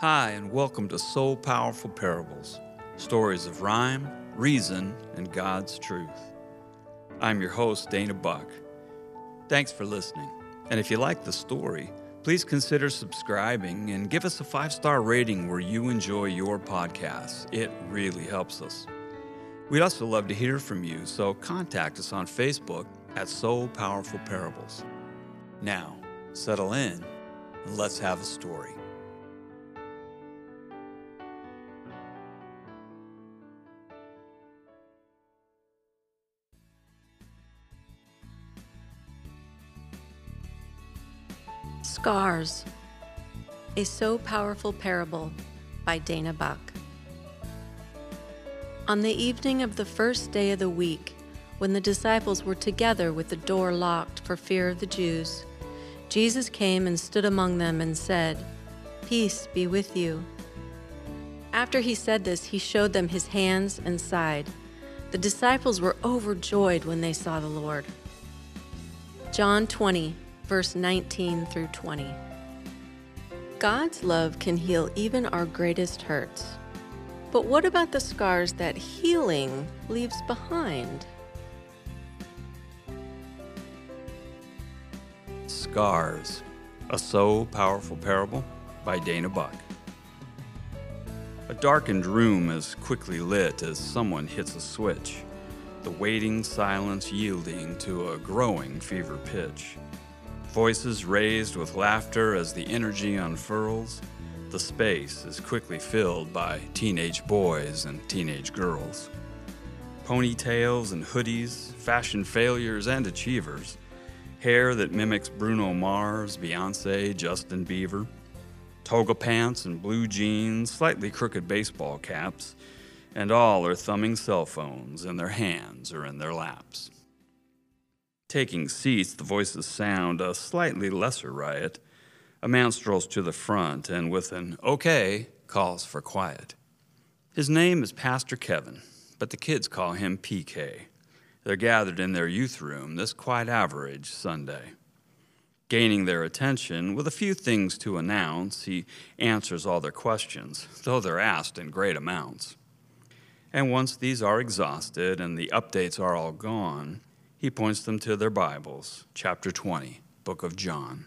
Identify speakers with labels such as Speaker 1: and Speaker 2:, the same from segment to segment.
Speaker 1: Hi, and welcome to So Powerful Parables stories of rhyme, reason, and God's truth. I'm your host, Dana Buck. Thanks for listening. And if you like the story, please consider subscribing and give us a five star rating where you enjoy your podcasts. It really helps us. We'd also love to hear from you, so contact us on Facebook at So Powerful Parables. Now, settle in and let's have a story.
Speaker 2: Scars A So Powerful Parable by Dana Buck. On the evening of the first day of the week, when the disciples were together with the door locked for fear of the Jews, Jesus came and stood among them and said, Peace be with you. After he said this, he showed them his hands and side. The disciples were overjoyed when they saw the Lord. John 20, verse 19 through 20. God's love can heal even our greatest hurts. But what about the scars that healing leaves behind?
Speaker 1: Scars, a so powerful parable by Dana Buck. A darkened room is quickly lit as someone hits a switch, the waiting silence yielding to a growing fever pitch. Voices raised with laughter as the energy unfurls. The space is quickly filled by teenage boys and teenage girls. Ponytails and hoodies, fashion failures and achievers, hair that mimics Bruno Mars, Beyonce, Justin Bieber, toga pants and blue jeans, slightly crooked baseball caps, and all are thumbing cell phones in their hands or in their laps. Taking seats, the voices sound a slightly lesser riot. A man strolls to the front and, with an okay, calls for quiet. His name is Pastor Kevin, but the kids call him PK. They're gathered in their youth room this quite average Sunday. Gaining their attention with a few things to announce, he answers all their questions, though they're asked in great amounts. And once these are exhausted and the updates are all gone, he points them to their Bibles, chapter 20, book of John.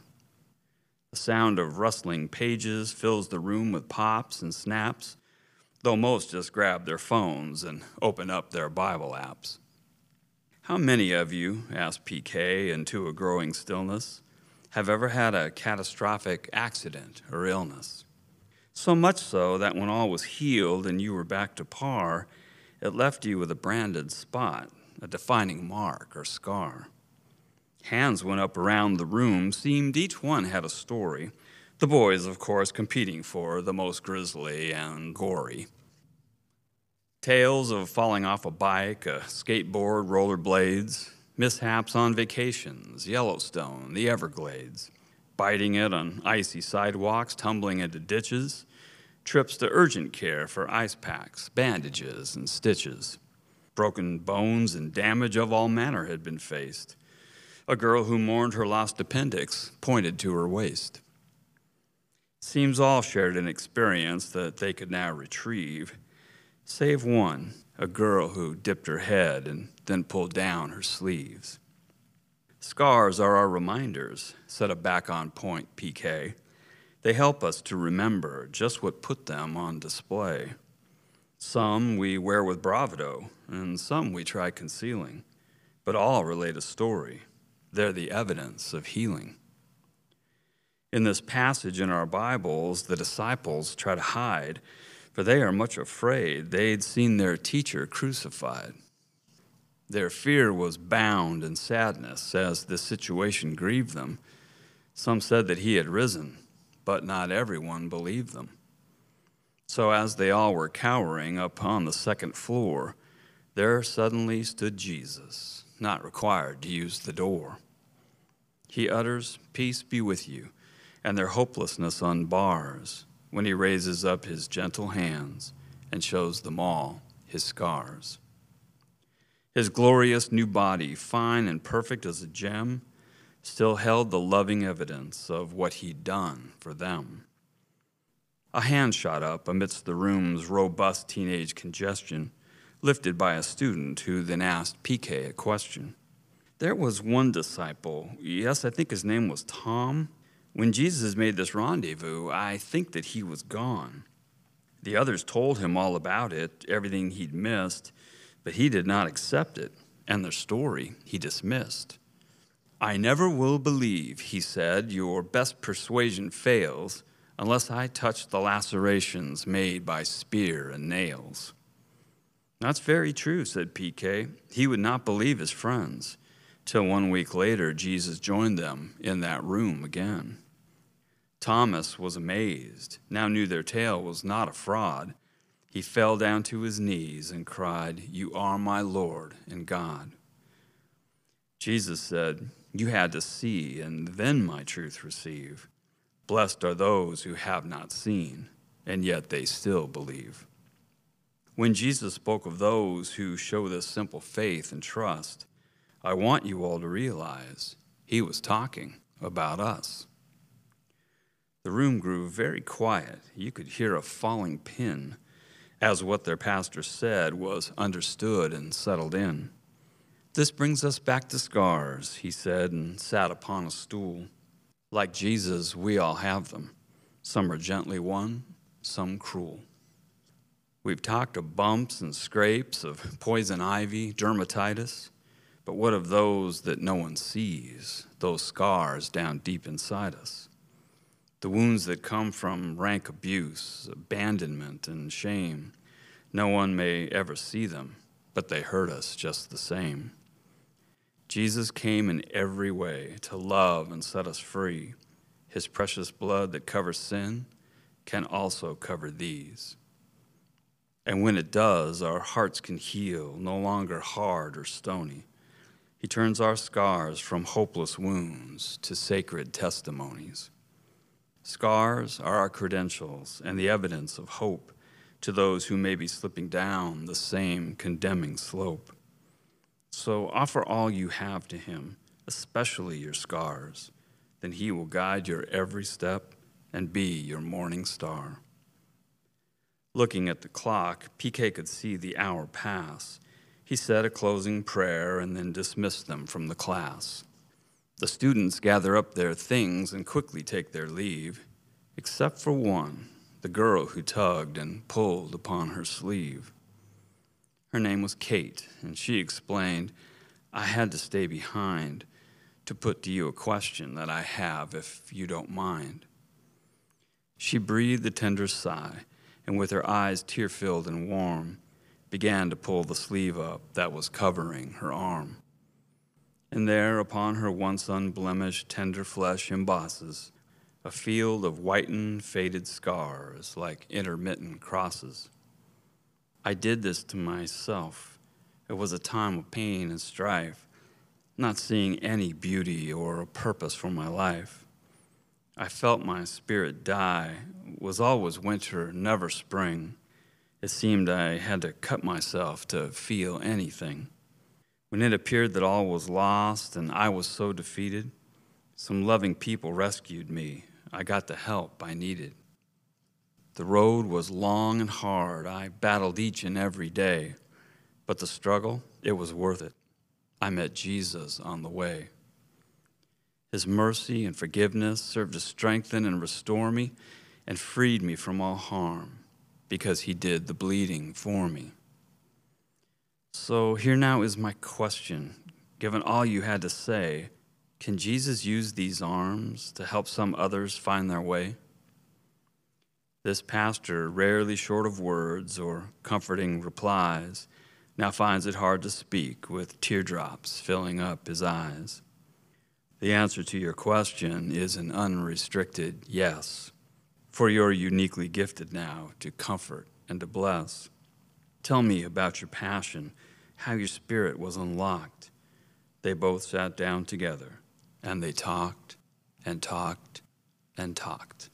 Speaker 1: The sound of rustling pages fills the room with pops and snaps, though most just grab their phones and open up their Bible apps. How many of you, asked PK into a growing stillness, have ever had a catastrophic accident or illness? So much so that when all was healed and you were back to par, it left you with a branded spot a defining mark or scar. Hands went up around the room, seemed each one had a story. The boys, of course, competing for the most grisly and gory. Tales of falling off a bike, a skateboard, rollerblades, mishaps on vacations, Yellowstone, the Everglades, biting it on icy sidewalks, tumbling into ditches, trips to urgent care for ice packs, bandages, and stitches. Broken bones and damage of all manner had been faced. A girl who mourned her lost appendix pointed to her waist. Seems all shared an experience that they could now retrieve, save one, a girl who dipped her head and then pulled down her sleeves. Scars are our reminders, said a back on point PK. They help us to remember just what put them on display. Some we wear with bravado, and some we try concealing, but all relate a story. They're the evidence of healing. In this passage in our Bibles, the disciples try to hide, for they are much afraid they'd seen their teacher crucified. Their fear was bound in sadness as the situation grieved them. Some said that he had risen, but not everyone believed them. So, as they all were cowering up on the second floor, there suddenly stood Jesus, not required to use the door. He utters, Peace be with you, and their hopelessness unbars when he raises up his gentle hands and shows them all his scars. His glorious new body, fine and perfect as a gem, still held the loving evidence of what he'd done for them. A hand shot up amidst the room's robust teenage congestion, lifted by a student who then asked PK a question. There was one disciple, yes, I think his name was Tom. When Jesus made this rendezvous, I think that he was gone. The others told him all about it, everything he'd missed, but he did not accept it, and their story he dismissed. I never will believe, he said, your best persuasion fails unless I touch the lacerations made by spear and nails. That's very true, said PK. He would not believe his friends till one week later Jesus joined them in that room again. Thomas was amazed, now knew their tale was not a fraud. He fell down to his knees and cried, You are my Lord and God. Jesus said, You had to see and then my truth receive. Blessed are those who have not seen, and yet they still believe. When Jesus spoke of those who show this simple faith and trust, I want you all to realize he was talking about us. The room grew very quiet. You could hear a falling pin as what their pastor said was understood and settled in. This brings us back to scars, he said, and sat upon a stool. Like Jesus, we all have them. Some are gently won, some cruel. We've talked of bumps and scrapes, of poison ivy, dermatitis. But what of those that no one sees, those scars down deep inside us? The wounds that come from rank abuse, abandonment, and shame. No one may ever see them, but they hurt us just the same. Jesus came in every way to love and set us free. His precious blood that covers sin can also cover these. And when it does, our hearts can heal, no longer hard or stony. He turns our scars from hopeless wounds to sacred testimonies. Scars are our credentials and the evidence of hope to those who may be slipping down the same condemning slope. So offer all you have to Him, especially your scars. Then He will guide your every step and be your morning star. Looking at the clock, PK could see the hour pass he said a closing prayer and then dismissed them from the class. The students gather up their things and quickly take their leave, except for one, the girl who tugged and pulled upon her sleeve. Her name was Kate, and she explained, I had to stay behind to put to you a question that I have, if you don't mind. She breathed a tender sigh, and with her eyes tear filled and warm, began to pull the sleeve up that was covering her arm. And there, upon her once unblemished, tender flesh embosses a field of whitened, faded scars like intermittent crosses. I did this to myself. It was a time of pain and strife, not seeing any beauty or a purpose for my life. I felt my spirit die, was always winter, never spring. It seemed I had to cut myself to feel anything. When it appeared that all was lost and I was so defeated, some loving people rescued me. I got the help I needed. The road was long and hard. I battled each and every day. But the struggle, it was worth it. I met Jesus on the way. His mercy and forgiveness served to strengthen and restore me and freed me from all harm because he did the bleeding for me. So here now is my question. Given all you had to say, can Jesus use these arms to help some others find their way? This pastor, rarely short of words or comforting replies, now finds it hard to speak with teardrops filling up his eyes. The answer to your question is an unrestricted yes for you're uniquely gifted now to comfort and to bless. Tell me about your passion, how your spirit was unlocked. They both sat down together and they talked and talked and talked.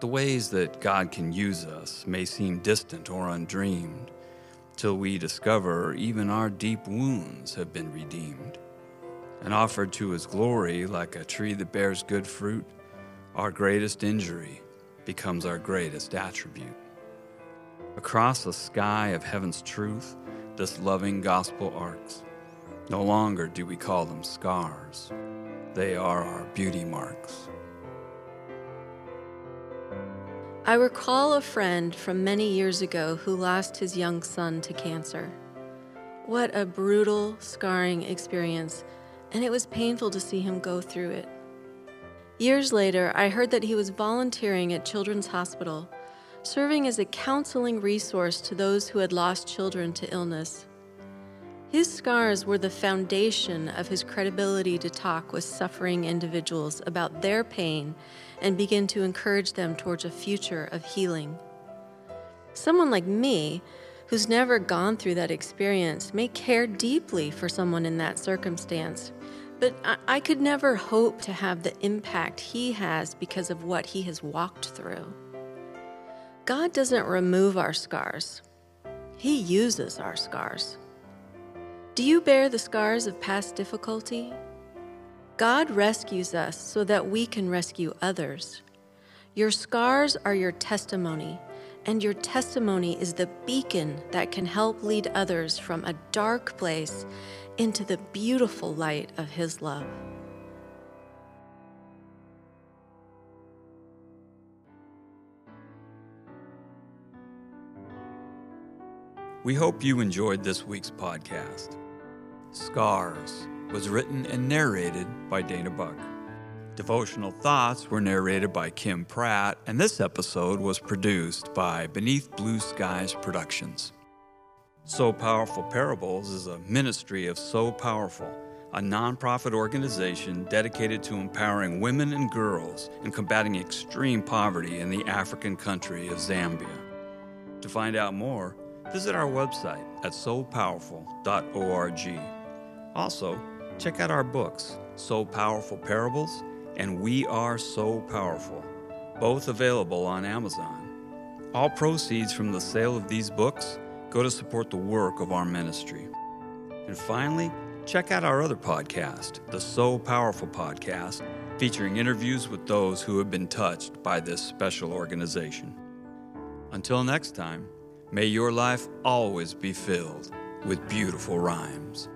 Speaker 1: The ways that God can use us may seem distant or undreamed till we discover even our deep wounds have been redeemed. and offered to his glory like a tree that bears good fruit, our greatest injury becomes our greatest attribute. Across the sky of heaven's truth, this loving gospel arcs. No longer do we call them scars, they are our beauty marks.
Speaker 2: I recall a friend from many years ago who lost his young son to cancer. What a brutal, scarring experience, and it was painful to see him go through it. Years later, I heard that he was volunteering at Children's Hospital, serving as a counseling resource to those who had lost children to illness. His scars were the foundation of his credibility to talk with suffering individuals about their pain and begin to encourage them towards a future of healing. Someone like me, who's never gone through that experience, may care deeply for someone in that circumstance but I, I could never hope to have the impact he has because of what he has walked through. God doesn't remove our scars, He uses our scars. Do you bear the scars of past difficulty? God rescues us so that we can rescue others. Your scars are your testimony, and your testimony is the beacon that can help lead others from a dark place into the beautiful light of His love.
Speaker 1: We hope you enjoyed this week's podcast. Scars was written and narrated by Dana Buck. Devotional Thoughts were narrated by Kim Pratt, and this episode was produced by Beneath Blue Skies Productions. So Powerful Parables is a ministry of So Powerful, a nonprofit organization dedicated to empowering women and girls and combating extreme poverty in the African country of Zambia. To find out more, visit our website at sopowerful.org. Also, check out our books, So Powerful Parables and We Are So Powerful, both available on Amazon. All proceeds from the sale of these books go to support the work of our ministry. And finally, check out our other podcast, the So Powerful Podcast, featuring interviews with those who have been touched by this special organization. Until next time, may your life always be filled with beautiful rhymes.